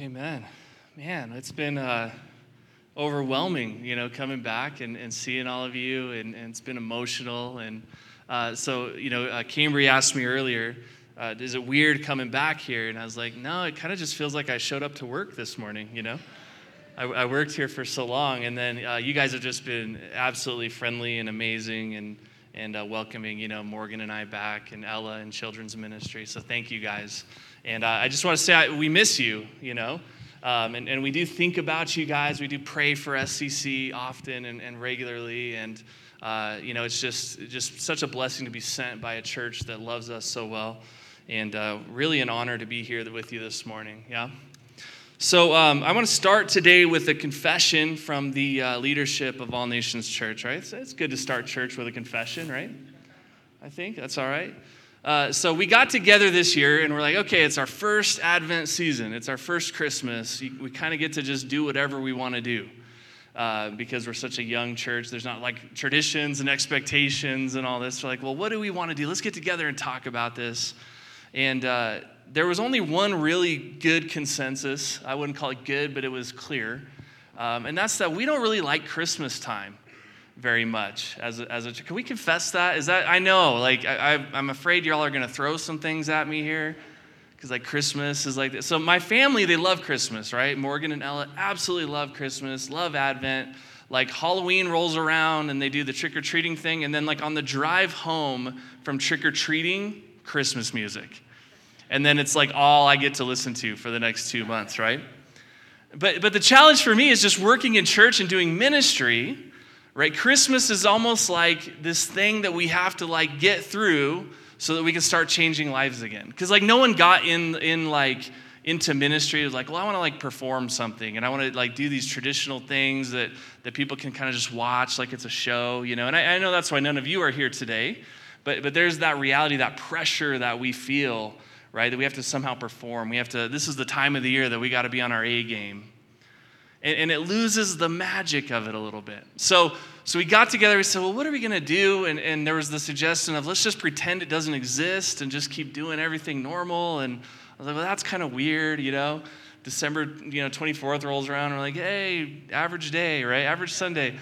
Amen. Man, it's been uh, overwhelming, you know, coming back and, and seeing all of you, and, and it's been emotional. And uh, so, you know, uh, Cambry asked me earlier, uh, is it weird coming back here? And I was like, no, it kind of just feels like I showed up to work this morning, you know? I, I worked here for so long, and then uh, you guys have just been absolutely friendly and amazing and, and uh, welcoming, you know, Morgan and I back, and Ella and children's ministry. So thank you guys. And uh, I just want to say I, we miss you, you know. Um, and, and we do think about you guys. We do pray for SCC often and, and regularly. And, uh, you know, it's just, just such a blessing to be sent by a church that loves us so well. And uh, really an honor to be here with you this morning. Yeah? So um, I want to start today with a confession from the uh, leadership of All Nations Church, right? So it's good to start church with a confession, right? I think that's all right. Uh, so we got together this year and we're like, okay, it's our first Advent season. It's our first Christmas. We kind of get to just do whatever we want to do uh, because we're such a young church. There's not like traditions and expectations and all this. We're like, well, what do we want to do? Let's get together and talk about this. And uh, there was only one really good consensus. I wouldn't call it good, but it was clear. Um, and that's that we don't really like Christmas time very much as a, as a can we confess that? Is that i know like I, i'm afraid y'all are going to throw some things at me here because like christmas is like this. so my family they love christmas right? Morgan and ella absolutely love christmas love advent. Like halloween rolls around and they do the trick-or-treating thing and then like on the drive home from trick-or-treating christmas music. And then it's like all i get to listen to for the next two months right? But but the challenge for me is just working in church and doing ministry right? Christmas is almost like this thing that we have to like get through so that we can start changing lives again. Because like no one got in in like into ministry is like, well, I want to like perform something and I want to like do these traditional things that that people can kind of just watch like it's a show, you know. And I, I know that's why none of you are here today, but but there's that reality, that pressure that we feel, right? That we have to somehow perform. We have to. This is the time of the year that we got to be on our A game and, and it loses the magic of it a little bit. So, so we got together, we said, well, what are we going to do? And, and there was the suggestion of let's just pretend it doesn't exist and just keep doing everything normal. And I was like, well, that's kind of weird, you know? December, you know, 24th rolls around, we're like, hey, average day, right? Average Sunday.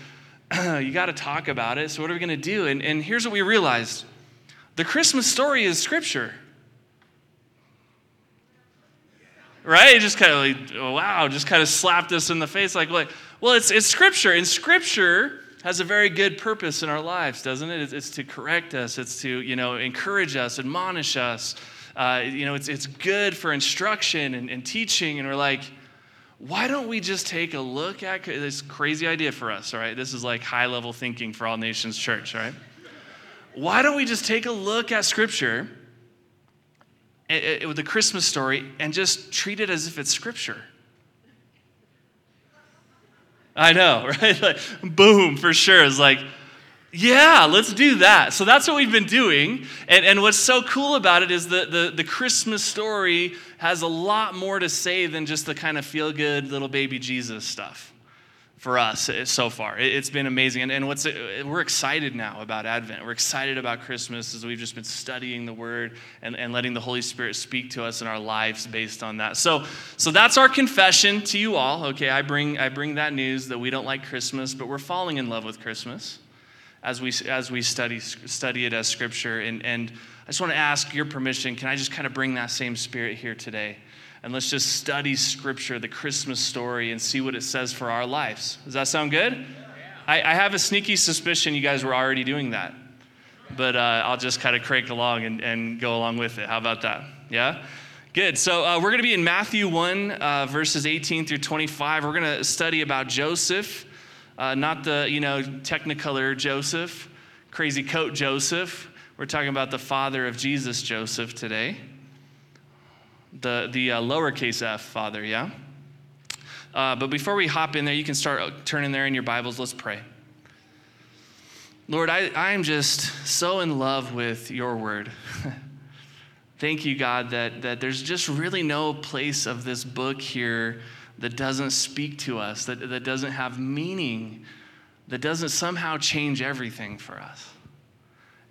you got to talk about it. So what are we going to do? And, and here's what we realized. The Christmas story is scripture. right? It just kind of like, oh, wow, just kind of slapped us in the face like, like well, it's, it's scripture, and scripture has a very good purpose in our lives, doesn't it? It's, to correct us, it's to, you know, encourage us, admonish us. Uh, you know, it's, it's good for instruction and, and teaching, and we're like, why don't we just take a look at this crazy idea for us, all right? This is like high level thinking for All Nations Church, right? Why don't we just take a look at Scripture with the Christmas story and just treat it as if it's scripture. I know, right? Like, boom, for sure. It's like, yeah, let's do that. So that's what we've been doing. And, and what's so cool about it is that the, the Christmas story has a lot more to say than just the kind of feel good little baby Jesus stuff for us eh, so far. It's been amazing. And, and what's eh, we're excited now about Advent. We're excited about Christmas as we've just been studying the Word and, and letting the Holy Spirit speak to us in our lives based on that. So, so that's our confession to you all. Okay, I bring, I bring that news that we don't like Christmas, but we're falling in love with Christmas as we, as we study, study it as Scripture. And, and I just want to ask your permission. Can I just kind of bring that same spirit here today? And let's just study scripture, the Christmas story, and see what it says for our lives. Does that sound good? I, I have a sneaky suspicion you guys were already doing that, but uh, I'll just kind of crank along and, and go along with it. How about that? Yeah? Good. So uh, we're going to be in Matthew 1, uh, verses 18 through 25. We're going to study about Joseph, uh, not the, you know, technicolor Joseph, crazy coat Joseph. We're talking about the father of Jesus, Joseph, today the, the uh, lowercase f, Father, yeah? Uh, but before we hop in there, you can start turning there in your Bibles. Let's pray. Lord, I, I'm just so in love with your word. Thank you, God, that, that there's just really no place of this book here that doesn't speak to us, that, that doesn't have meaning, that doesn't somehow change everything for us.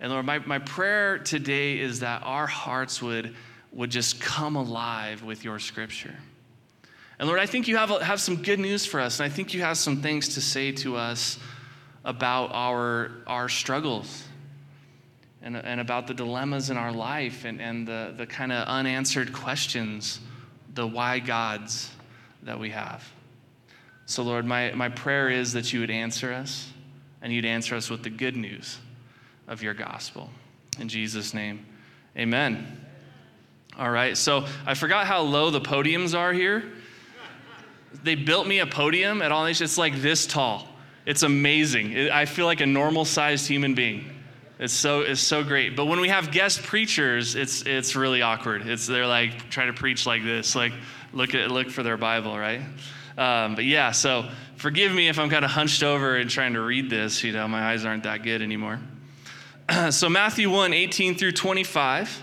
And Lord, my, my prayer today is that our hearts would would just come alive with your scripture. And Lord, I think you have, have some good news for us, and I think you have some things to say to us about our, our struggles and, and about the dilemmas in our life and, and the, the kind of unanswered questions, the why gods that we have. So, Lord, my, my prayer is that you would answer us and you'd answer us with the good news of your gospel. In Jesus' name, amen. All right, so I forgot how low the podiums are here. They built me a podium at All Nations. It's like this tall. It's amazing. I feel like a normal sized human being. It's so, it's so great. But when we have guest preachers, it's, it's really awkward. It's, they're like trying to preach like this, like look, at, look for their Bible, right? Um, but yeah, so forgive me if I'm kind of hunched over and trying to read this. You know, my eyes aren't that good anymore. so Matthew 1 18 through 25.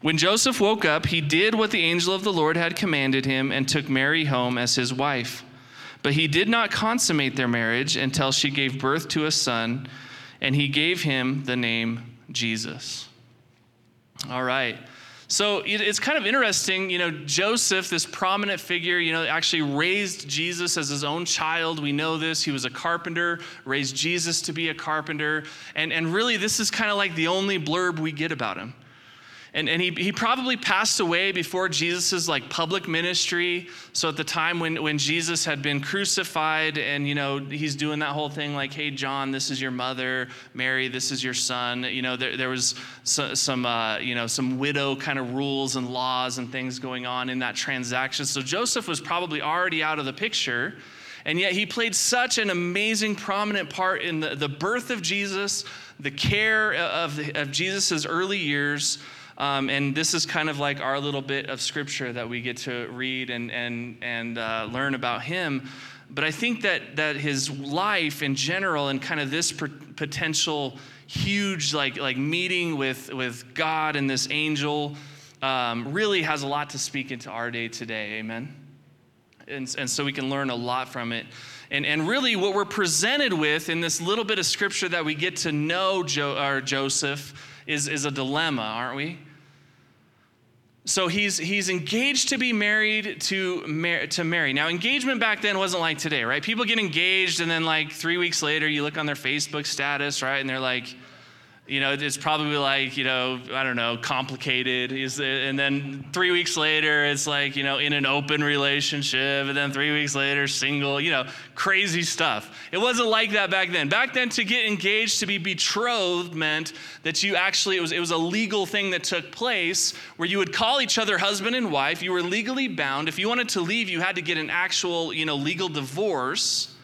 When Joseph woke up, he did what the angel of the Lord had commanded him and took Mary home as his wife. But he did not consummate their marriage until she gave birth to a son, and he gave him the name Jesus. All right. So it's kind of interesting, you know, Joseph, this prominent figure, you know, actually raised Jesus as his own child. We know this. He was a carpenter, raised Jesus to be a carpenter. And, and really, this is kind of like the only blurb we get about him. And, and he, he probably passed away before Jesus' like public ministry. So at the time when, when Jesus had been crucified and, you know, he's doing that whole thing like, hey, John, this is your mother. Mary, this is your son. You know, there, there was so, some, uh, you know, some widow kind of rules and laws and things going on in that transaction. So Joseph was probably already out of the picture. And yet he played such an amazing, prominent part in the, the birth of Jesus, the care of, of Jesus' early years. Um, and this is kind of like our little bit of scripture that we get to read and, and, and uh, learn about him. But I think that, that his life in general and kind of this potential huge like, like meeting with, with God and this angel um, really has a lot to speak into our day today. Amen. And, and so we can learn a lot from it. And, and really, what we're presented with in this little bit of scripture that we get to know jo- Joseph is, is a dilemma, aren't we? So he's, he's engaged to be married to, Mar- to Mary. Now, engagement back then wasn't like today, right? People get engaged, and then like three weeks later, you look on their Facebook status, right? And they're like, you know, it's probably like, you know, I don't know, complicated. And then three weeks later, it's like, you know, in an open relationship. And then three weeks later, single, you know, crazy stuff. It wasn't like that back then. Back then, to get engaged, to be betrothed meant that you actually, it was, it was a legal thing that took place where you would call each other husband and wife. You were legally bound. If you wanted to leave, you had to get an actual, you know, legal divorce.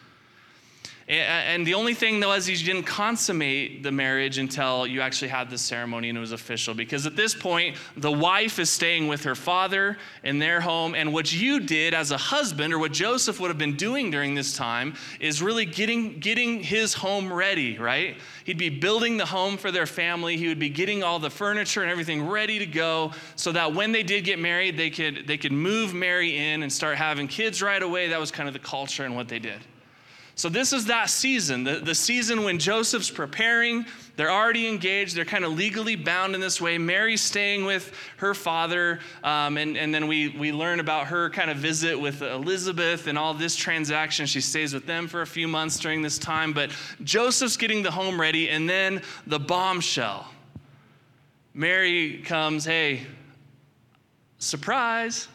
And the only thing, though, is you didn't consummate the marriage until you actually had the ceremony and it was official. Because at this point, the wife is staying with her father in their home. And what you did as a husband, or what Joseph would have been doing during this time, is really getting, getting his home ready, right? He'd be building the home for their family. He would be getting all the furniture and everything ready to go so that when they did get married, they could, they could move Mary in and start having kids right away. That was kind of the culture and what they did. So, this is that season, the, the season when Joseph's preparing. They're already engaged. They're kind of legally bound in this way. Mary's staying with her father. Um, and, and then we, we learn about her kind of visit with Elizabeth and all this transaction. She stays with them for a few months during this time. But Joseph's getting the home ready. And then the bombshell Mary comes, hey, surprise,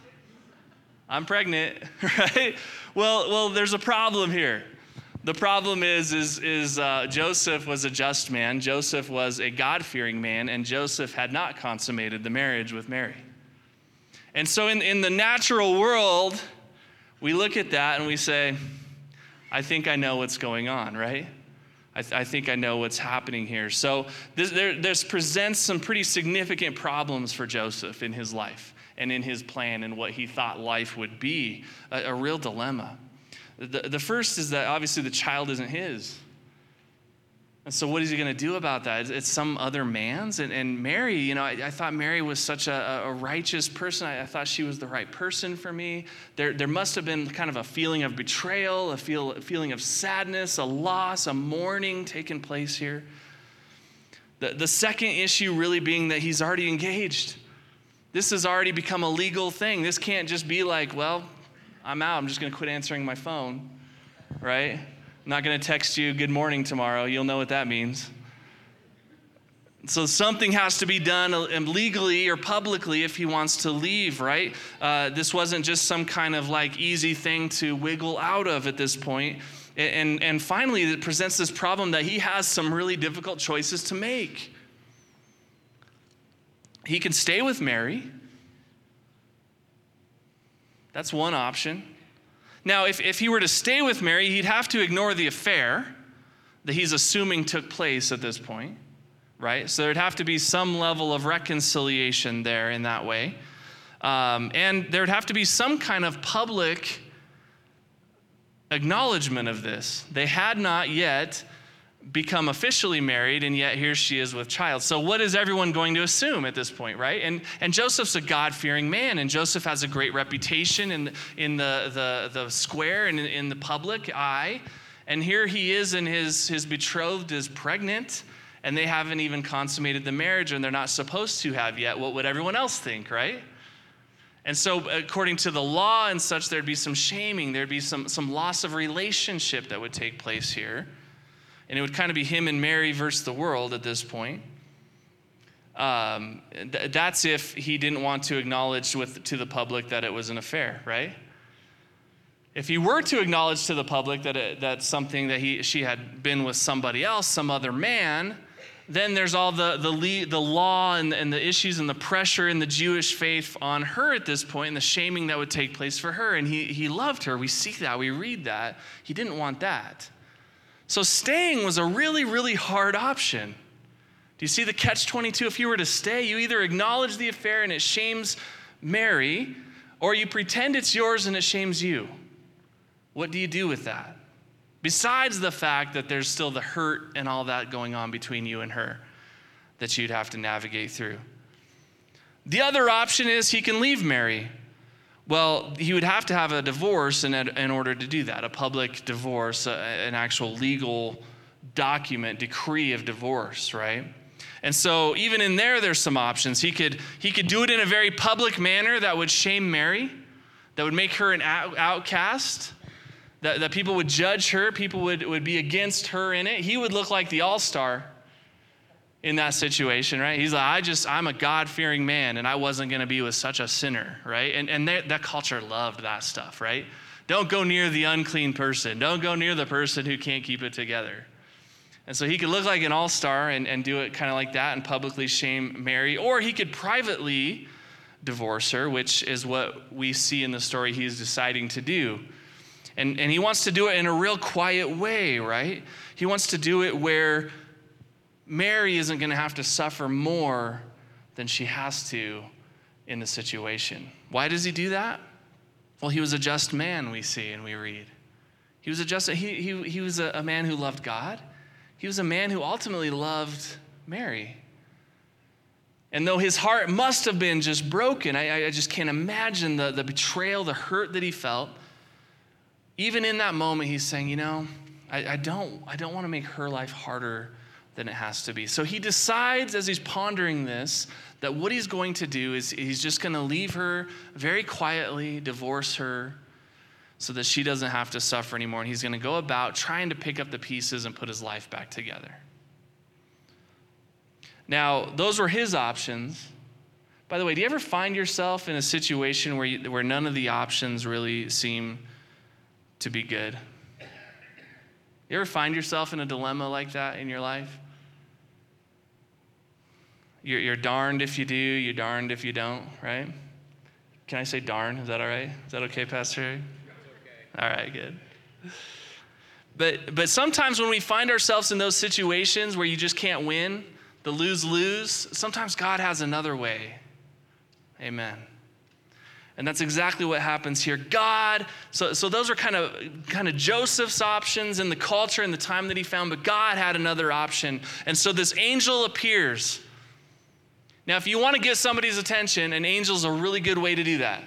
I'm pregnant, right? well, well, there's a problem here. The problem is, is, is uh, Joseph was a just man. Joseph was a God fearing man, and Joseph had not consummated the marriage with Mary. And so, in, in the natural world, we look at that and we say, I think I know what's going on, right? I, th- I think I know what's happening here. So, this, there, this presents some pretty significant problems for Joseph in his life and in his plan and what he thought life would be a, a real dilemma. The, the first is that obviously the child isn't his. And so, what is he going to do about that? It's some other man's. And, and Mary, you know, I, I thought Mary was such a, a righteous person. I, I, thought she was the right person for me. There, there must have been kind of a feeling of betrayal, a, feel, a feeling of sadness, a loss, a mourning taking place here. The, the second issue really being that he's already engaged. This has already become a legal thing. This can't just be like, well, I'm out. I'm just going to quit answering my phone, right? I'm not going to text you good morning tomorrow. You'll know what that means. So something has to be done uh, legally or publicly if he wants to leave, right? Uh, this wasn't just some kind of like easy thing to wiggle out of at this point. And, and finally, it presents this problem that he has some really difficult choices to make. He can stay with Mary, that's one option. Now, if, if he were to stay with Mary, he'd have to ignore the affair that he's assuming took place at this point, right? So there'd have to be some level of reconciliation there in that way. Um, and there'd have to be some kind of public acknowledgement of this. They had not yet become officially married, and yet here she is with child. So, what is everyone going to assume at this point, right? And, and Joseph's a God fearing man, and Joseph has a great reputation in, in the, the, the square and in, in the public eye. And here he is, and his, his betrothed is pregnant, and they haven't even consummated the marriage, and they're not supposed to have yet. What would everyone else think, right? And so, according to the law and such, there'd be some shaming, there'd be some, some loss of relationship that would take place here and it would kind of be him and Mary versus the world at this point. Um, th- that's if he didn't want to acknowledge with, to the public that it was an affair, right? If he were to acknowledge to the public that it, that's something that he, she had been with somebody else, some other man, then there's all the, the, the law and, and the issues and the pressure in the Jewish faith on her at this point and the shaming that would take place for her. And he, he loved her. We see that, we read that. He didn't want that. So staying was a really, really hard option. Do you see the catch 22? If you were to stay, you either acknowledge the affair and it shames Mary, or you pretend it's yours and it shames you. What do you do with that? Besides the fact that there's still the hurt and all that going on between you and her that you'd have to navigate through. The other option is he can leave Mary. Well, he would have to have a divorce in, in order to do that, a public divorce, a, an actual legal document, decree of divorce, right? And so even in there, there's some options. He could, he could do it in a very public manner that would shame Mary, that would make her an outcast, that, that people would judge her, people would, would be against her in it. He would look like the all star in that situation, right? He's like, I just, I'm a God fearing man and I wasn't going to be with such a sinner, right? And, and they, that culture loved that stuff, right? Don't go near the unclean person. Don't go near the person who can't keep it together. And so he could look like an all star and, and do it kind of like that and publicly shame Mary, or he could privately divorce her, which is what we see in the story he's deciding to do. And, and he wants to do it in a real quiet way, right? He wants to do it where Mary isn't going to have to suffer more than she has to in the situation. Why does he do that? Well, he was a just man, we see and we read. He was a just, he, he, he was a, a man who loved God. He was a man who ultimately loved Mary. And though his heart must have been just broken, I, I just can't imagine the, the betrayal, the hurt that he felt. Even in that moment, he's saying, You know, I, I don't, I don't want to make her life harder than it has to be. So he decides as he's pondering this that what he's going to do is he's just going to leave her very quietly, divorce her so that she doesn't have to suffer anymore. And he's going to go about trying to pick up the pieces and put his life back together. Now, those were his options. By the way, do you ever find yourself in a situation where, you, where none of the options really seem to be good. You ever find yourself in a dilemma like that in your life? You're, you're darned if you do, you're darned if you don't, right? Can I say darn? Is that all right? Is that okay, Pastor? Okay. All right, good. But, but sometimes when we find ourselves in those situations where you just can't win, the lose lose, sometimes God has another way. Amen. And that's exactly what happens here. God, so, so those are kind of kind of Joseph's options in the culture and the time that he found, but God had another option. And so this angel appears. Now, if you want to get somebody's attention, an angel's a really good way to do that.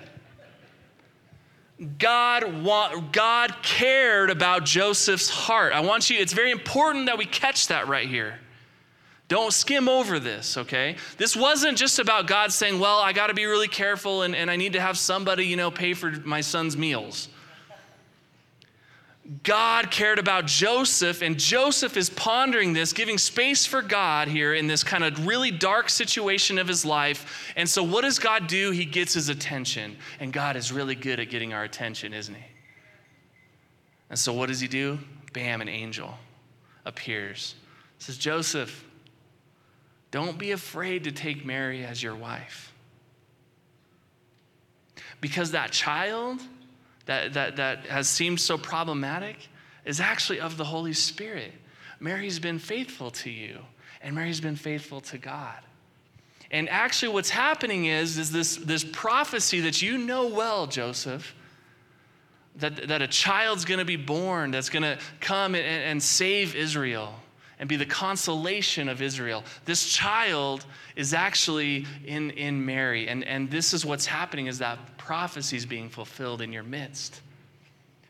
God, God cared about Joseph's heart. I want you, it's very important that we catch that right here. Don't skim over this, okay? This wasn't just about God saying, well, I got to be really careful and, and I need to have somebody, you know, pay for my son's meals. God cared about Joseph, and Joseph is pondering this, giving space for God here in this kind of really dark situation of his life. And so, what does God do? He gets his attention. And God is really good at getting our attention, isn't he? And so, what does he do? Bam, an angel appears. Says, Joseph, don't be afraid to take Mary as your wife. Because that child that, that, that has seemed so problematic is actually of the Holy Spirit. Mary's been faithful to you, and Mary's been faithful to God. And actually, what's happening is, is this, this prophecy that you know well, Joseph, that, that a child's gonna be born that's gonna come and, and save Israel and be the consolation of Israel. This child is actually in, in Mary. And, and this is what's happening is that prophecy is being fulfilled in your midst.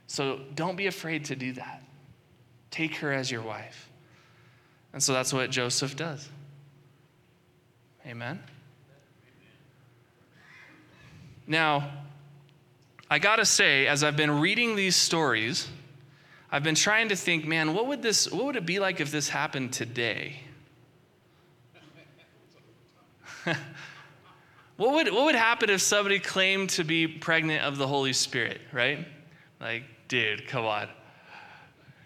So don't be afraid to do that. Take her as your wife. And so that's what Joseph does. Amen. Now, I gotta say, as I've been reading these stories, I've been trying to think, man, what would this what would it be like if this happened today? what would what would happen if somebody claimed to be pregnant of the Holy Spirit, right? Like, dude, come on.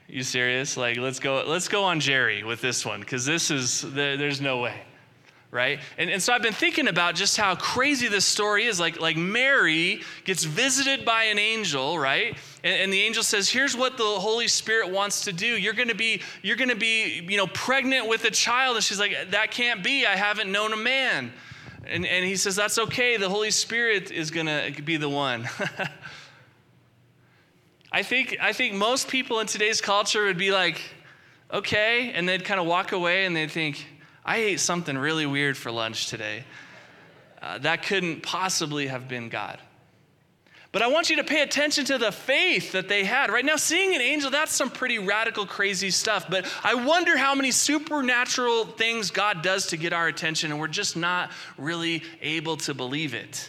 You serious? Like, let's go let's go on Jerry with this one cuz this is there's no way right? And, and so I've been thinking about just how crazy this story is. Like, like Mary gets visited by an angel, right? And, and the angel says, here's what the Holy Spirit wants to do. You're gonna be, you're gonna be, you know, pregnant with a child. And she's like, that can't be. I haven't known a man. And, and he says, that's okay. The Holy Spirit is gonna be the one. I think, I think most people in today's culture would be like, okay, and they'd kind of walk away and they'd think, I ate something really weird for lunch today. Uh, that couldn't possibly have been God. But I want you to pay attention to the faith that they had. Right now, seeing an angel, that's some pretty radical, crazy stuff. But I wonder how many supernatural things God does to get our attention, and we're just not really able to believe it.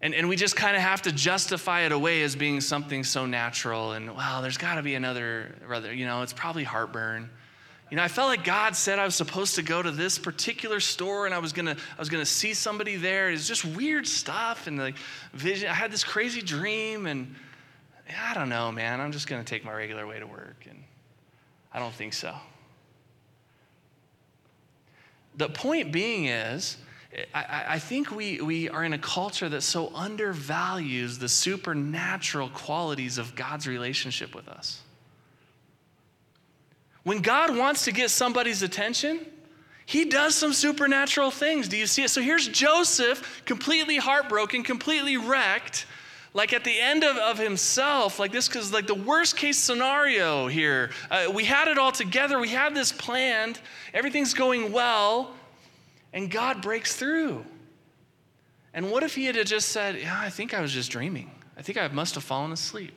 And, and we just kind of have to justify it away as being something so natural. And, well, there's got to be another, rather, you know, it's probably heartburn. You know, I felt like God said I was supposed to go to this particular store and I was gonna, I was gonna see somebody there. It's just weird stuff and like vision. I had this crazy dream and I don't know, man. I'm just gonna take my regular way to work. And I don't think so. The point being is, I, I, think we, we are in a culture that so undervalues the supernatural qualities of God's relationship with us. When God wants to get somebody's attention, he does some supernatural things. Do you see it? So here's Joseph, completely heartbroken, completely wrecked, like at the end of, of himself, like this, because like the worst case scenario here. Uh, we had it all together, we had this planned, everything's going well, and God breaks through. And what if he had just said, Yeah, I think I was just dreaming. I think I must have fallen asleep.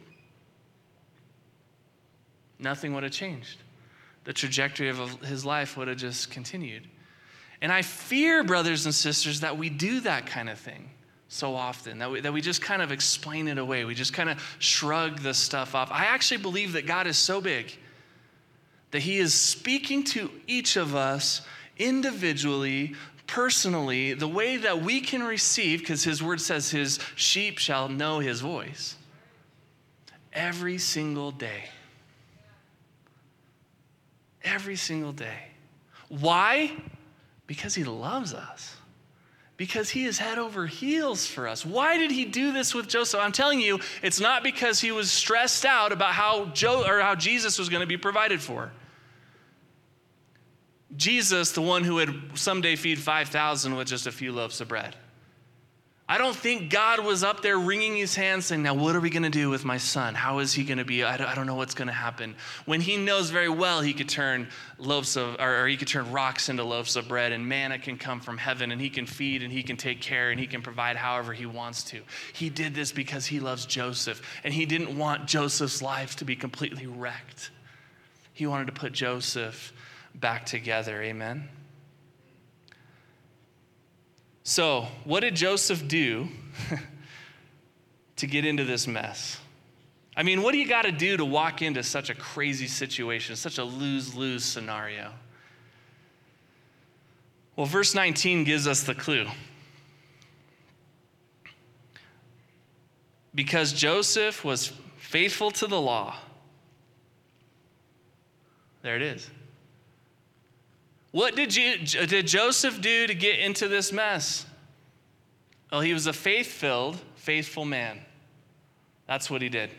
Nothing would have changed the trajectory of his life would have just continued. And I fear, brothers and sisters, that we do that kind of thing so often, that we, that we just kind of explain it away. We just kind of shrug the stuff off. I actually believe that God is so big that He is speaking to each of us individually, personally, the way that we can receive, because His word says His sheep shall know His voice. every single day. Every single day. Why? Because he loves us. Because he is head over heels for us. Why did he do this with Joseph? I'm telling you, it's not because he was stressed out about how Joe or how Jesus was going to be provided for. Jesus, the one who would someday feed 5,000 with just a few loaves of bread. I don't think God was up there wringing his hands saying, Now, what are we going to do with my son? How is he going to be? I don't, know what's going to happen. When he knows very well he could turn loaves of, or, or he could turn rocks into loaves of bread, and manna can come from heaven, and he can feed, and he can take care, and he can provide however he wants to. He did this because he loves Joseph, and he didn't want Joseph's life to be completely wrecked. He wanted to put Joseph back together. Amen. So, what did Joseph do to get into this mess? I mean, what do you got to do to walk into such a crazy situation, such a lose lose scenario? Well, verse 19 gives us the clue. Because Joseph was faithful to the law. There it is. What did, you, did Joseph do to get into this mess? Well, he was a faith filled, faithful man. That's what he did.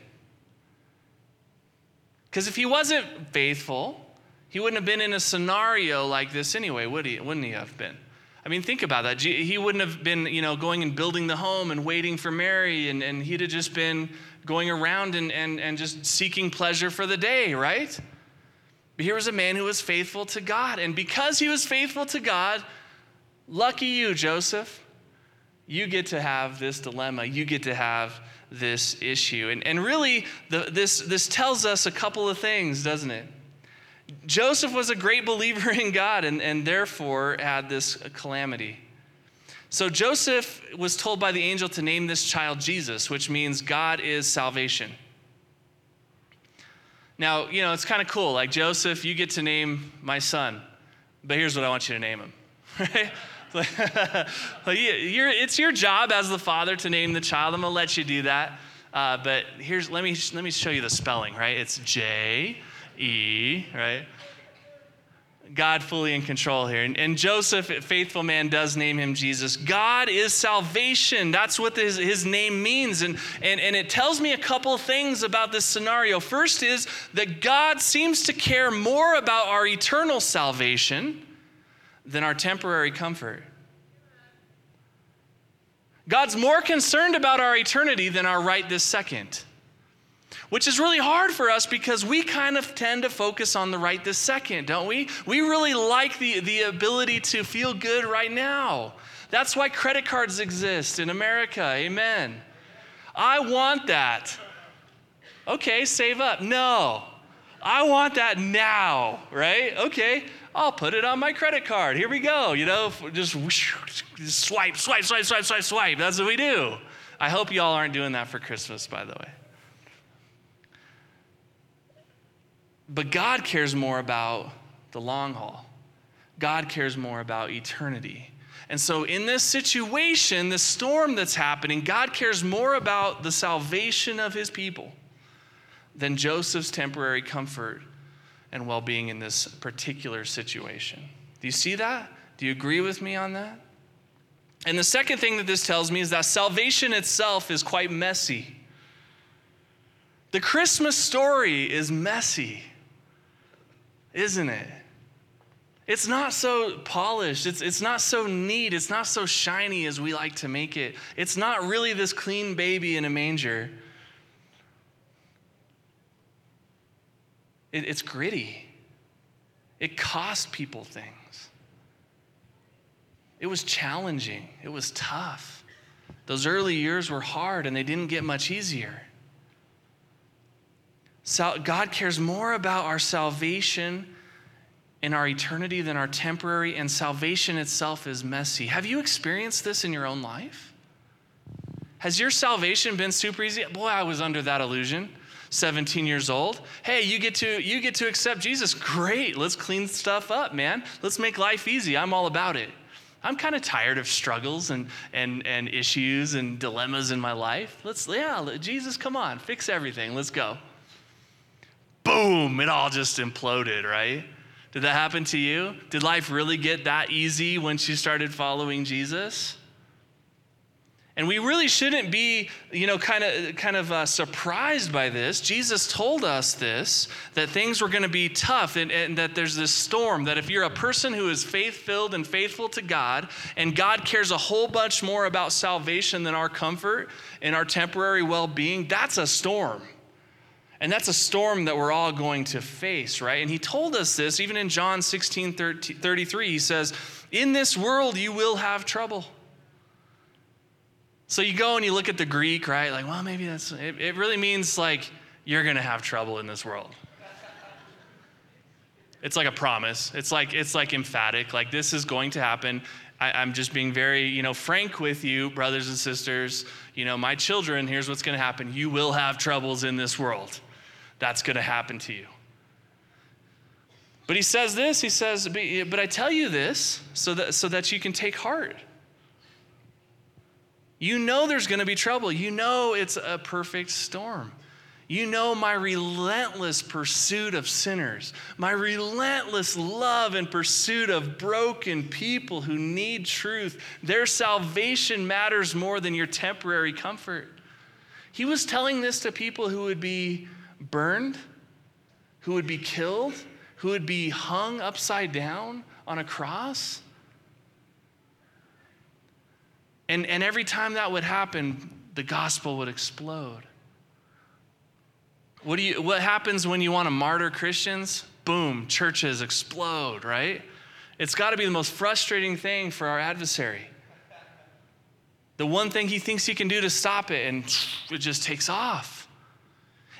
Because if he wasn't faithful, he wouldn't have been in a scenario like this anyway, would he? Wouldn't he have been? I mean, think about that. He wouldn't have been, you know, going and building the home and waiting for Mary, and, and he'd have just been going around and, and, and just seeking pleasure for the day, right? But here was a man who was faithful to God. And because he was faithful to God, lucky you, Joseph, you get to have this dilemma. You get to have this issue. And, and really, the, this, this tells us a couple of things, doesn't it? Joseph was a great believer in God and, and therefore had this calamity. So Joseph was told by the angel to name this child Jesus, which means God is salvation. Now, you know, it's kind of cool. Like, Joseph, you get to name my son, but here's what I want you to name him, right? it's your job as the father to name the child. I'm going to let you do that. Uh, but here's, let me, let me show you the spelling, right? It's J E, right? God fully in control here. And, and, Joseph, faithful man, does name him Jesus. God is salvation. That's what his, his name means. And, and, and it tells me a couple things about this scenario. First is that God seems to care more about our eternal salvation than our temporary comfort. God's more concerned about our eternity than our right this second which is really hard for us because we kind of tend to focus on the right this second, don't we? We really like the, the ability to feel good right now. That's why credit cards exist in America. Amen. I want that. Okay, save up. No. I want that now, right? Okay, I'll put it on my credit card. Here we go. You know, just, swipe, swipe, swipe, swipe, swipe, swipe. That's what we do. I hope y'all aren't doing that for Christmas, by the way. But God cares more about the long haul. God cares more about eternity. And so, in this situation, the storm that's happening, God cares more about the salvation of his people than Joseph's temporary comfort and well being in this particular situation. Do you see that? Do you agree with me on that? And the second thing that this tells me is that salvation itself is quite messy. The Christmas story is messy isn't it? It's not so polished. It's, it's not so neat. It's not so shiny as we like to make it. It's not really this clean baby in a manger. It, it's gritty. It cost people things. It was challenging. It was tough. Those early years were hard and they didn't get much easier. God cares more about our salvation and our eternity than our temporary, and salvation itself is messy. Have you experienced this in your own life? Has your salvation been super easy? Boy, I was under that illusion. 17 years old. Hey, you get to you get to accept Jesus. Great. Let's clean stuff up, man. Let's make life easy. I'm all about it. I'm kind of tired of struggles and, and, and issues and dilemmas in my life. Let's, yeah, Jesus, come on, fix everything. Let's go. Boom, it all just imploded, right? Did that happen to you? Did life really get that easy once you started following Jesus? And we really shouldn't be, you know, kind of, kind of uh, surprised by this. Jesus told us this that things were going to be tough and, and that there's this storm. That if you're a person who is faith filled and faithful to God, and God cares a whole bunch more about salvation than our comfort and our temporary well being, that's a storm. And that's a storm that we're all going to face, right? And he told us this even in John 16 33. He says, In this world you will have trouble. So you go and you look at the Greek, right? Like, well, maybe that's, it, it really means like you're going to have trouble in this world. It's like a promise. It's like, it's like emphatic. Like, this is going to happen. I, am just being very, you know, frank with you, brothers and sisters. You know, my children, here's what's going to happen. You will have troubles in this world. That's going to happen to you. But he says this, he says, but I tell you this so that, so that you can take heart. You know there's going to be trouble. You know it's a perfect storm. You know my relentless pursuit of sinners, my relentless love and pursuit of broken people who need truth. Their salvation matters more than your temporary comfort. He was telling this to people who would be burned, who would be killed, who would be hung upside down on a cross. And, and every time that would happen, the gospel would explode. What, do you, what happens when you want to martyr Christians? Boom, churches explode, right? It's got to be the most frustrating thing for our adversary. The one thing he thinks he can do to stop it, and it just takes off.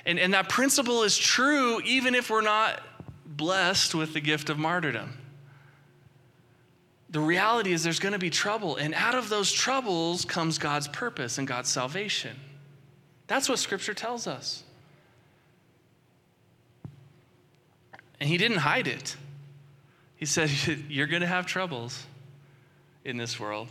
And, and that principle is true even if we're not blessed with the gift of martyrdom the reality is there's going to be trouble. And out of those troubles comes God's purpose and God's salvation. That's what Scripture tells us. And He didn't hide it. He said, You're going to have troubles in this world.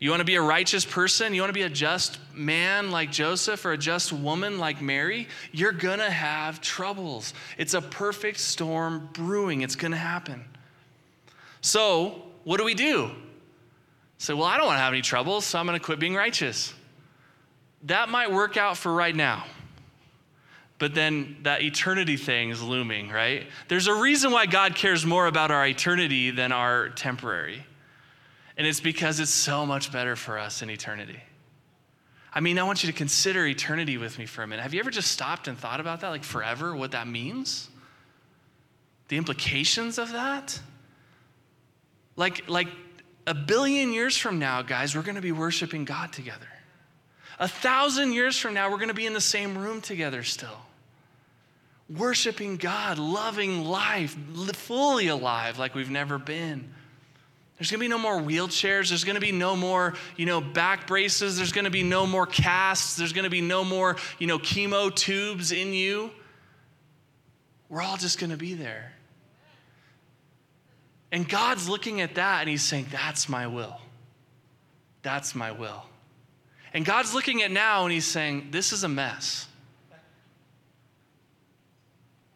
You want to be a righteous person? You want to be a just man like Joseph or a just woman like Mary? You're going to have troubles. It's a perfect storm brewing. It's going to happen. So, what do we do? Say, well, I don't want to have any troubles, so I'm going to quit being righteous. That might work out for right now. But then that eternity thing is looming, right? There's a reason why God cares more about our eternity than our temporary. And it's because it's so much better for us in eternity. I mean, I want you to consider eternity with me for a minute. Have you ever just stopped and thought about that, like forever, what that means? The implications of that? Like, like a billion years from now, guys, we're going to be worshiping God together. A thousand years from now, we're going to be in the same room together still. Worshiping God, loving life, fully alive like we've never been. There's going to be no more wheelchairs. There's going to be no more, you know, back braces. There's going to be no more casts. There's going to be no more, you know, chemo tubes in you. We're all just going to be there. And God's looking at that and He's saying, That's my will. That's my will. And God's looking at now and He's saying, This is a mess.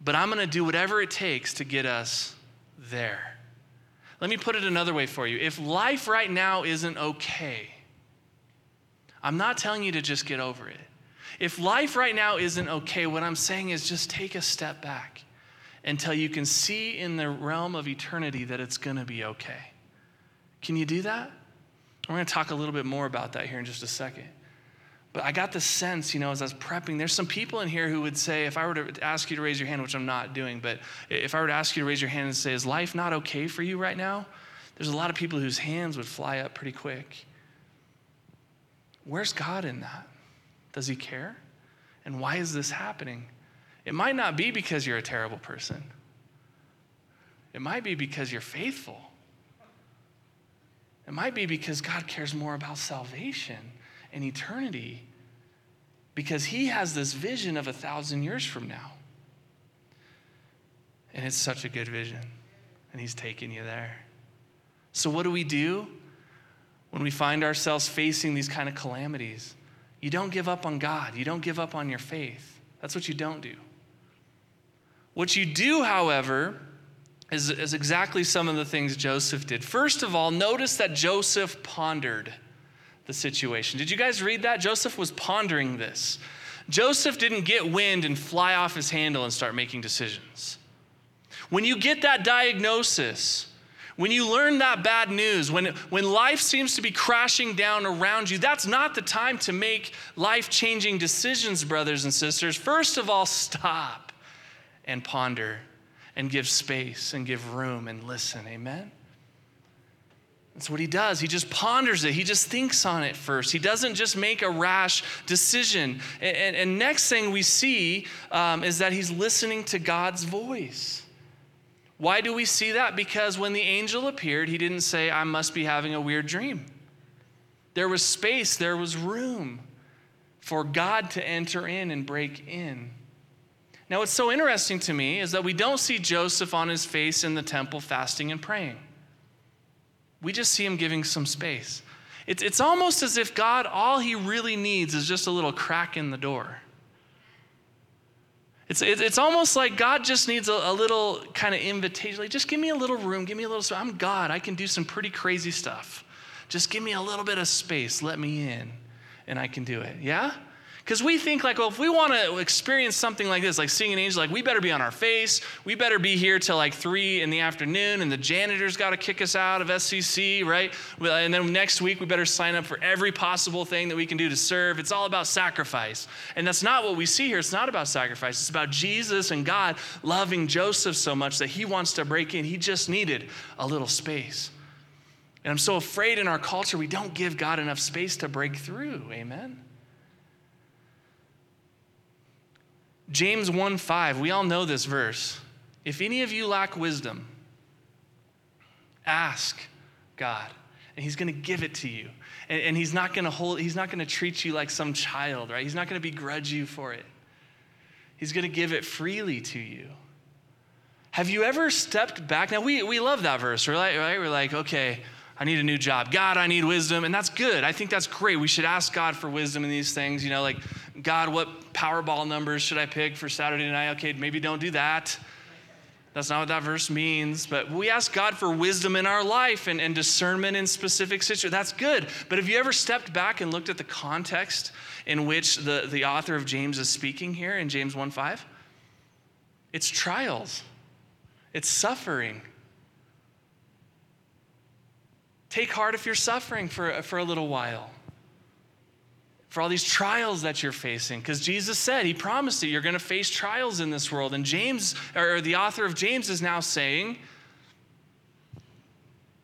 But I'm going to do whatever it takes to get us there. Let me put it another way for you. If life right now isn't okay, I'm not telling you to just get over it. If life right now isn't okay, what I'm saying is just take a step back until you can see in the realm of eternity that it's going to be okay. Can you do that? We're going to talk a little bit more about that here in just a second. But I got the sense, you know, as I was prepping, there's some people in here who would say, if I were to ask you to raise your hand, which I'm not doing, but if I were to ask you to raise your hand and say, is life not okay for you right now? There's a lot of people whose hands would fly up pretty quick. Where's God in that? Does he care? And why is this happening? It might not be because you're a terrible person, it might be because you're faithful. It might be because God cares more about salvation and eternity because He has this vision of a thousand years from now. And it's such a good vision, and He's taking you there. So, what do we do when we find ourselves facing these kind of calamities? You don't give up on God, you don't give up on your faith. That's what you don't do. What you do, however, is, is exactly some of the things Joseph did. First of all, notice that Joseph pondered the situation. Did you guys read that? Joseph was pondering this. Joseph didn't get wind and fly off his handle and start making decisions. When you get that diagnosis, when you learn that bad news, when, when life seems to be crashing down around you, that's not the time to make life changing decisions, brothers and sisters. First of all, stop and ponder and give space and give room and listen. Amen? That's what he does. He just ponders it. He just thinks on it first. He doesn't just make a rash decision. And, and, and next thing we see um, is that he's listening to God's voice. Why do we see that? Because when the angel appeared, he didn't say, I must be having a weird dream. There was space, there was room for God to enter in and break in. Now, what's so interesting to me is that we don't see Joseph on his face in the temple fasting and praying. We just see him giving some space. It's, it's almost as if God, all he really needs is just a little crack in the door. It's, it's almost like God just needs a, a little kind of invitation. Like, just give me a little room, give me a little space. I'm God. I can do some pretty crazy stuff. Just give me a little bit of space. Let me in, and I can do it. Yeah? Because we think, like, well, if we want to experience something like this, like seeing an angel, like, we better be on our face. We better be here till like three in the afternoon, and the janitor's got to kick us out of SCC, right? And then next week, we better sign up for every possible thing that we can do to serve. It's all about sacrifice. And that's not what we see here. It's not about sacrifice. It's about Jesus and God loving Joseph so much that he wants to break in. He just needed a little space. And I'm so afraid in our culture, we don't give God enough space to break through. Amen? James 1 5, we all know this verse. If any of you lack wisdom, ask God, and He's going to give it to you. And, and He's not going to hold, He's not going to treat you like some child, right? He's not going to begrudge you for it. He's going to give it freely to you. Have you ever stepped back? Now, we, we love that verse, right? right? We're like, okay, I need a new job. God, I need wisdom. And that's good. I think that's great. We should ask God for wisdom in these things. You know, like, God, what Powerball numbers should I pick for Saturday night? Okay, maybe don't do that. That's not what that verse means. But we ask God for wisdom in our life and, and discernment in specific situations. That's good. But have you ever stepped back and looked at the context in which the, the author of James is speaking here in James 1 5? It's trials, it's suffering. Take heart if you're suffering for, for a little while for all these trials that you're facing. Because Jesus said, He promised you, you're going to face trials in this world. And James, or the author of James, is now saying,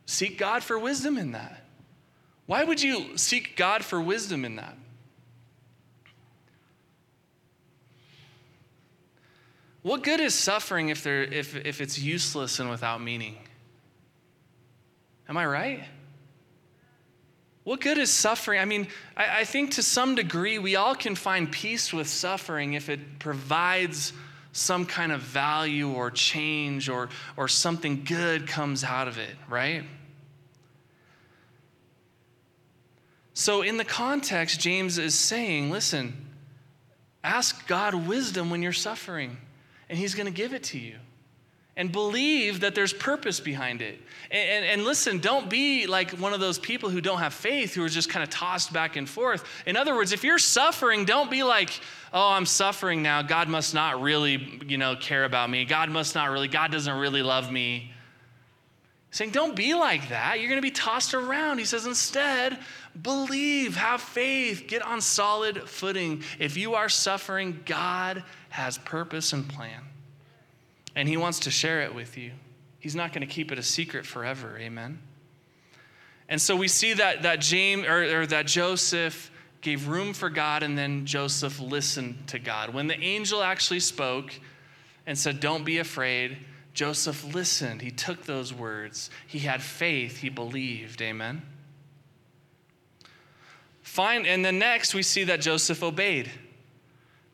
seek God for wisdom in that. Why would you seek God for wisdom in that? What good is suffering if, if, if it's useless and without meaning? Am I right? What good is suffering? I mean, I, I, think to some degree we all can find peace with suffering if it provides some kind of value or change or, or something good comes out of it, right? So, in the context, James is saying, listen, ask God wisdom when you're suffering, and He's going to give it to you and believe that there's purpose behind it. And, and, and, listen, don't be like one of those people who don't have faith, who are just kind of tossed back and forth. In other words, if you're suffering, don't be like, oh, I'm suffering now. God must not really, you know, care about me. God must not really, God doesn't really love me. Saying, don't be like that. You're going to be tossed around. He says, instead, believe, have faith, get on solid footing. If you are suffering, God has purpose and plan and He wants to share it with you. He's not going to keep it a secret forever. Amen. And so we see that, that James or, or that Joseph gave room for God, and then Joseph listened to God. When the angel actually spoke and said, Don't be afraid, Joseph listened. He took those words. He had faith. He believed. Amen. Fine. And then next, we see that Joseph obeyed,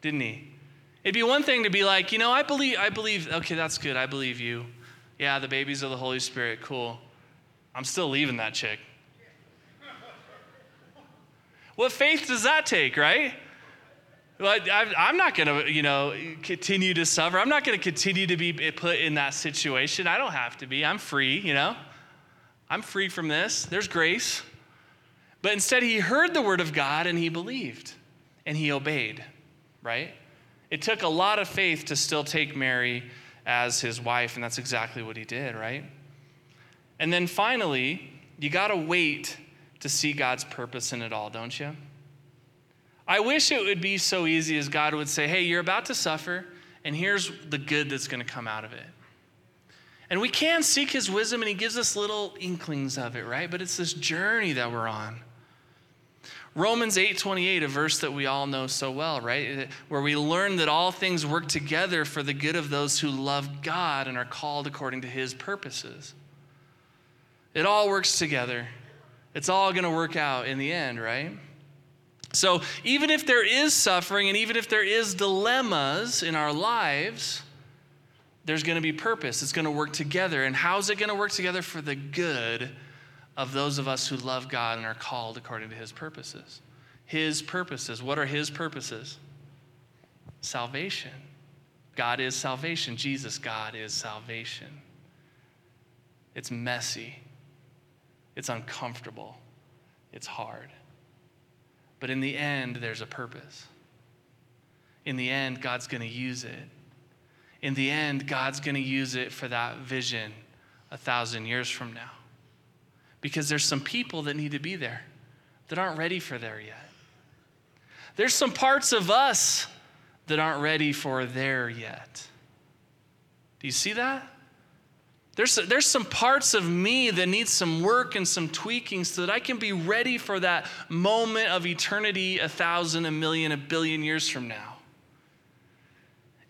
didn't he? It'd be one thing to be like, you know, I believe, I believe, okay, that's good, I believe you. Yeah, the babies of the Holy Spirit, cool. I'm still leaving that chick. What faith does that take, right? Well, I'm not going to, you know, continue to suffer. I'm not going to continue to be put in that situation. I don't have to be. I'm free, you know. I'm free from this. There's grace. But instead, he heard the word of God and he believed and he obeyed, right? It took a lot of faith to still take Mary as his wife, and that's exactly what he did, right? And then finally, you got to wait to see God's purpose in it all, don't you? I wish it would be so easy as God would say, hey, you're about to suffer, and here's the good that's going to come out of it. And we can seek his wisdom, and he gives us little inklings of it, right? But it's this journey that we're on. Romans 8:28, a verse that we all know so well, right? Where we learn that all things work together for the good of those who love God and are called according to his purposes. It all works together. It's all going to work out in the end, right? So, even if there is suffering and even if there is dilemmas in our lives, there's going to be purpose. It's going to work together. And how's it going to work together for the good of those of us who love God and are called according to his purposes. His purposes. What are his purposes? Salvation. God is salvation. Jesus, God is salvation. It's messy, it's uncomfortable, it's hard. But in the end, there's a purpose. In the end, God's going to use it. In the end, God's going to use it for that vision a thousand years from now because there's some people that need to be there that aren't ready for there yet. There's some parts of us that aren't ready for there yet. Do you see that? There's, there's some parts of me that need some work and some tweaking so that I can be ready for that moment of eternity a thousand, a million, a billion years from now.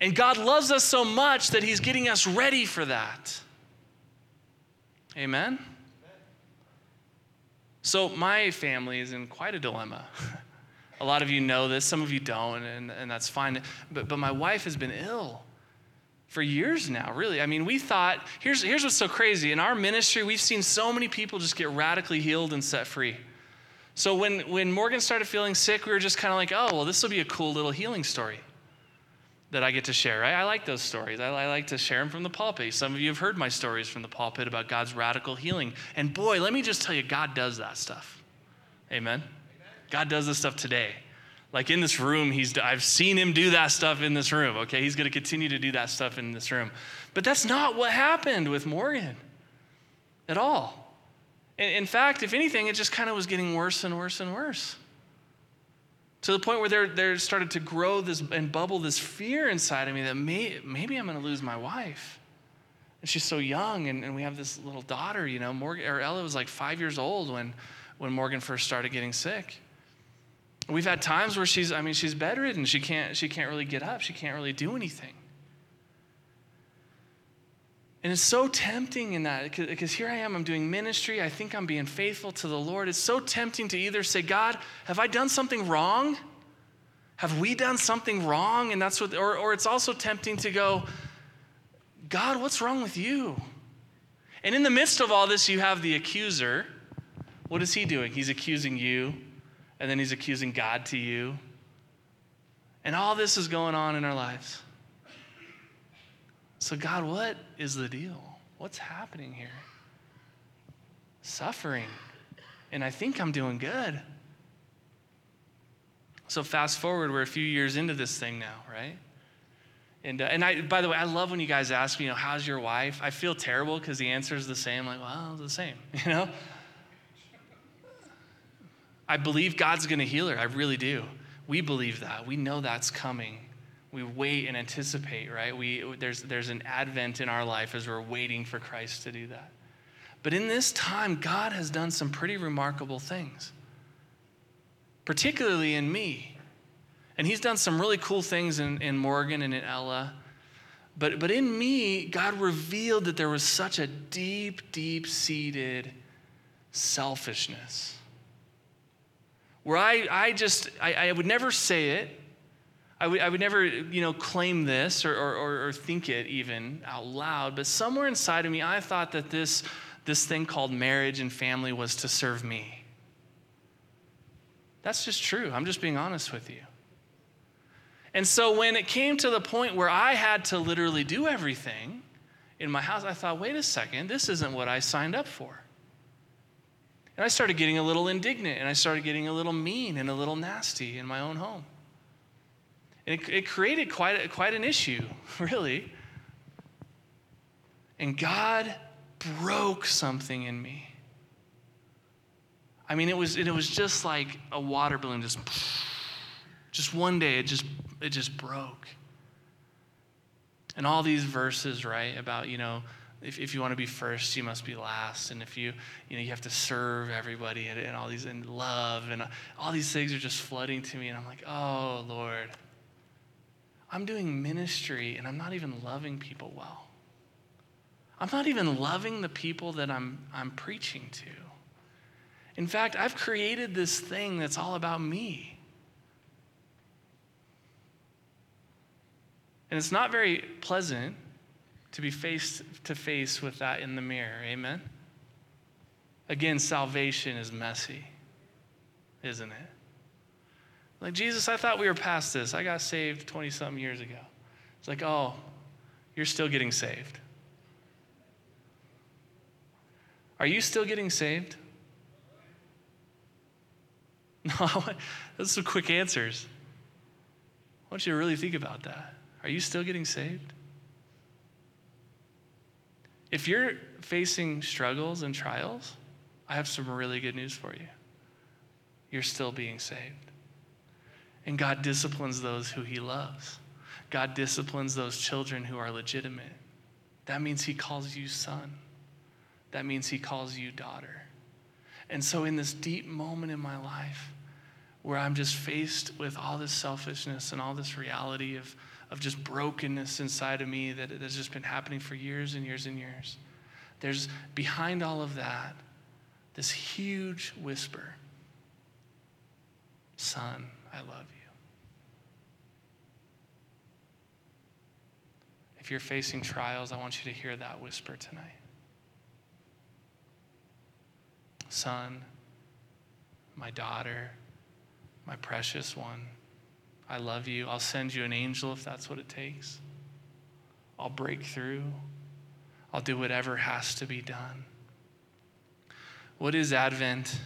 And God loves us so much that He's getting us ready for that. Amen? So, my family is in quite a dilemma. a lot of you know this, some of you don't, and, and that's fine. But, but my wife has been ill for years now, really. I mean, we thought, here's, here's what's so crazy. In our ministry, we've seen so many people just get radically healed and set free. So, when, when Morgan started feeling sick, we were just kind of like, oh, well, this will be a cool little healing story that I get to share, right? I like those stories. I, I, like to share them from the pulpit. Some of you have heard my stories from the pulpit about God's radical healing. And boy, let me just tell you, God does that stuff. Amen? Amen. God does this stuff today. Like in this room, he's, I've seen him do that stuff in this room, okay? He's going to continue to do that stuff in this room. But that's not what happened with Morgan at all. In, in fact, if anything, it just kind of was getting worse and worse and worse to the point where there, there started to grow this and bubble this fear inside of me that may, maybe I'm going to lose my wife. And she's so young, and, and we have this little daughter, you know. Morgan, or Ella was like five years old when, when Morgan first started getting sick. We've had times where she's, I mean, she's bedridden. She can't, she can't really get up. She can't really do anything. And it's so tempting in that, because here I am, I'm doing ministry. I think I'm being faithful to the Lord. It's so tempting to either say, God, have I done something wrong? Have we done something wrong? And that's what, or, or it's also tempting to go, God, what's wrong with you? And in the midst of all this, you have the accuser. What is he doing? He's accusing you, and then he's accusing God to you. And all this is going on in our lives. So, God, what is the deal? What's happening here? Suffering. And I think I'm doing good. So, fast forward, we're a few years into this thing now, right? And, uh, and I, by the way, I love when you guys ask me, you know, how's your wife? I feel terrible because the answer is the same. Like, well, it's the same, you know? I believe God's going to heal her. I really do. We believe that. We know that's coming we wait and anticipate, right? We, there's, there's an advent in our life as we're waiting for Christ to do that. But in this time, God has done some pretty remarkable things, particularly in me. And He's done some really cool things in, in Morgan and in Ella. But, but in me, God revealed that there was such a deep, deep seated selfishness. Where I, I just, I, I would never say it, I would, I would never, you know, claim this or, or, or think it even out loud, but somewhere inside of me, I thought that this, this thing called marriage and family was to serve me. That's just true. I'm just being honest with you. And so when it came to the point where I had to literally do everything in my house, I thought, wait a second, this isn't what I signed up for. And I started getting a little indignant and I started getting a little mean and a little nasty in my own home. And it, it created quite, a, quite an issue, really. And God broke something in me. I mean, it was, it was just like a water balloon, just, just one day, it just, it just broke. And all these verses, right, about, you know, if, if you want to be first, you must be last. And if you, you know, you have to serve everybody and, and all these, and love, and all these things are just flooding to me. And I'm like, oh, Lord, I'm doing ministry and I'm not even loving people well. I'm not even loving the people that I'm, I'm preaching to. In fact, I've created this thing that's all about me. And it's not very pleasant to be face to face with that in the mirror. Amen? Again, salvation is messy, isn't it? Like, Jesus, I thought we were past this. I got saved 20 something years ago. It's like, oh, you're still getting saved. Are you still getting saved? No, those are some quick answers. I want you to really think about that. Are you still getting saved? If you're facing struggles and trials, I have some really good news for you. You're still being saved. And God disciplines those who He loves. God disciplines those children who are legitimate. That means He calls you son. That means He calls you daughter. And so, in this deep moment in my life where I'm just faced with all this selfishness and all this reality of, of just brokenness inside of me that has just been happening for years and years and years. There's behind all of that this huge whisper Son, I love you. If you're facing trials, I want you to hear that whisper tonight. Son, my daughter, my precious one. I love you. I'll send you an angel if that's what it takes. I'll break through. I'll do whatever has to be done. What is Advent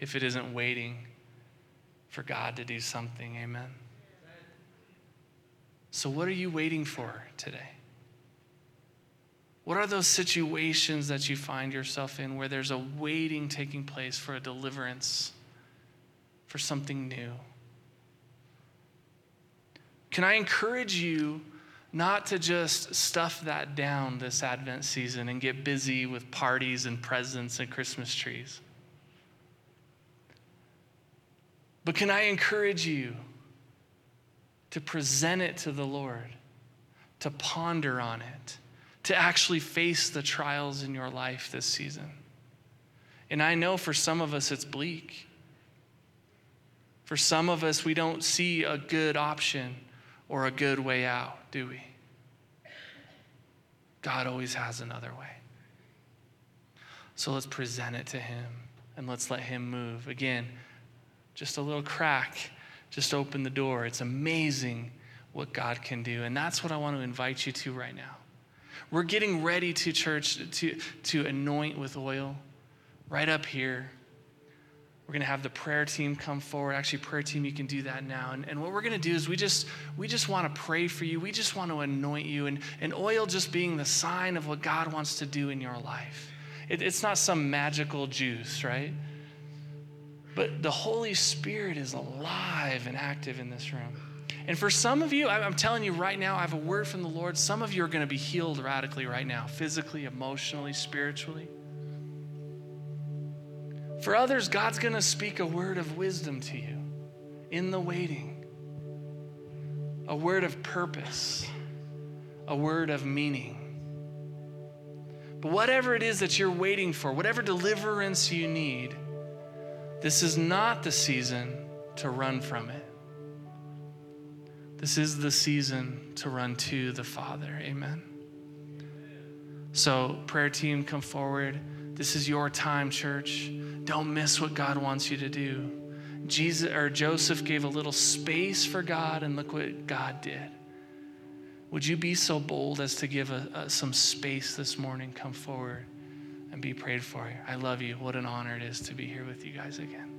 if it isn't waiting for God to do something? Amen. So, what are you waiting for today? What are those situations that you find yourself in where there's a waiting taking place for a deliverance, for something new? Can I encourage you not to just stuff that down this Advent season and get busy with parties and presents and Christmas trees? But can I encourage you to present it to the Lord, to ponder on it, to actually face the trials in your life this season? And I know for some of us it's bleak. For some of us, we don't see a good option or a good way out, do we? God always has another way. So let's present it to Him and let's let Him move. Again, just a little crack, just open the door. It's amazing what God can do. And that's what I want to invite you to right now. We're getting ready to church to, to anoint with oil right up here. We're going to have the prayer team come forward. Actually, prayer team, you can do that now. And, and what we're going to do is we just we just want to pray for you. We just want to anoint you. And, and oil just being the sign of what God wants to do in your life. It, it's not some magical juice, right? But the Holy Spirit is alive and active in this room. And for some of you, I'm telling you right now, I have a word from the Lord. Some of you are going to be healed radically right now, physically, emotionally, spiritually. For others, God's going to speak a word of wisdom to you in the waiting, a word of purpose, a word of meaning. But whatever it is that you're waiting for, whatever deliverance you need, this is not the season to run from it. This is the season to run to the Father. Amen. So, prayer team, come forward This is your time, church. Don't miss what God wants you to do. Jesus or Joseph gave a little space for God, and look what God did. Would you be so bold as to give a, a, some space this morning? Come forward and be prayed for. I love you. What an honor it is to be here with you guys again.